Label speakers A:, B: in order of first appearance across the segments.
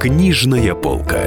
A: Книжная полка.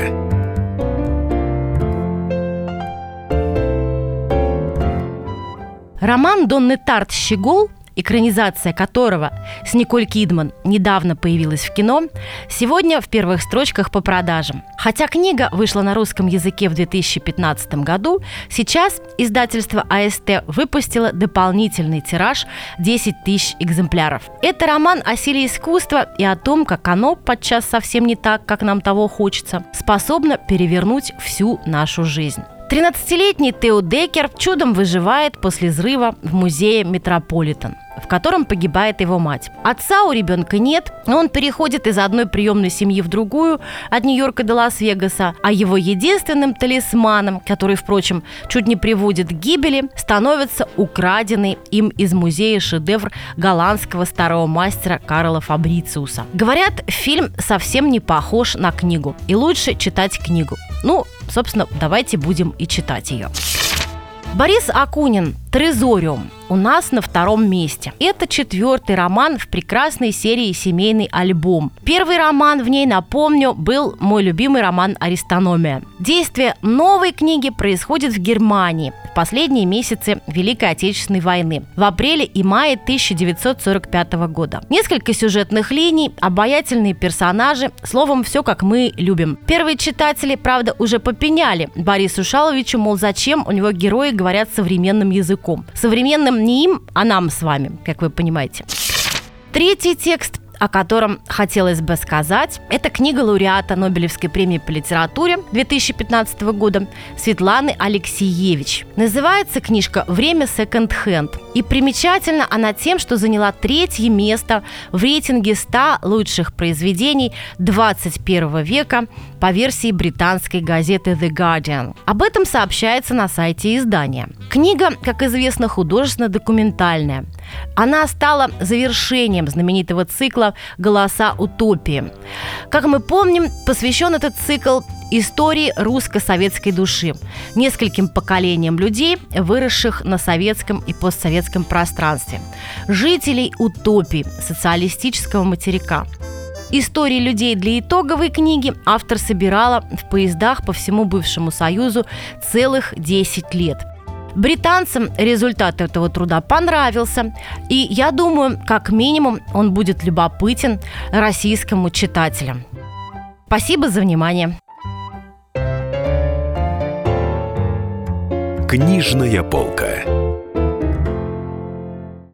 B: Роман Донны Тарт «Щегол» экранизация которого с Николь Кидман недавно появилась в кино, сегодня в первых строчках по продажам. Хотя книга вышла на русском языке в 2015 году, сейчас издательство АСТ выпустило дополнительный тираж 10 тысяч экземпляров. Это роман о силе искусства и о том, как оно, подчас совсем не так, как нам того хочется, способно перевернуть всю нашу жизнь. 13-летний Тео Декер чудом выживает после взрыва в музее Метрополитен в котором погибает его мать. Отца у ребенка нет, но он переходит из одной приемной семьи в другую, от Нью-Йорка до Лас-Вегаса, а его единственным талисманом, который, впрочем, чуть не приводит к гибели, становится украденный им из музея шедевр голландского старого мастера Карла Фабрициуса. Говорят, фильм совсем не похож на книгу, и лучше читать книгу. Ну, собственно, давайте будем и читать ее. Борис Акунин «Трезориум» у нас на втором месте. Это четвертый роман в прекрасной серии «Семейный альбом». Первый роман в ней, напомню, был мой любимый роман «Аристономия». Действие новой книги происходит в Германии в последние месяцы Великой Отечественной войны, в апреле и мае 1945 года. Несколько сюжетных линий, обаятельные персонажи, словом, все как мы любим. Первые читатели, правда, уже попеняли Борису Шаловичу, мол, зачем у него герои говорят современным языком. Современным не им, а нам с вами, как вы понимаете. Третий текст о котором хотелось бы сказать. Это книга лауреата Нобелевской премии по литературе 2015 года Светланы Алексеевич. Называется книжка «Время секонд-хенд». И примечательна она тем, что заняла третье место в рейтинге 100 лучших произведений 21 века по версии британской газеты The Guardian. Об этом сообщается на сайте издания. Книга, как известно, художественно-документальная. Она стала завершением знаменитого цикла «Голоса утопии». Как мы помним, посвящен этот цикл истории русско-советской души, нескольким поколениям людей, выросших на советском и постсоветском пространстве, жителей утопии социалистического материка. Истории людей для итоговой книги автор собирала в поездах по всему бывшему Союзу целых 10 лет – Британцам результат этого труда понравился, и я думаю, как минимум он будет любопытен российскому читателю. Спасибо за внимание.
A: Книжная полка.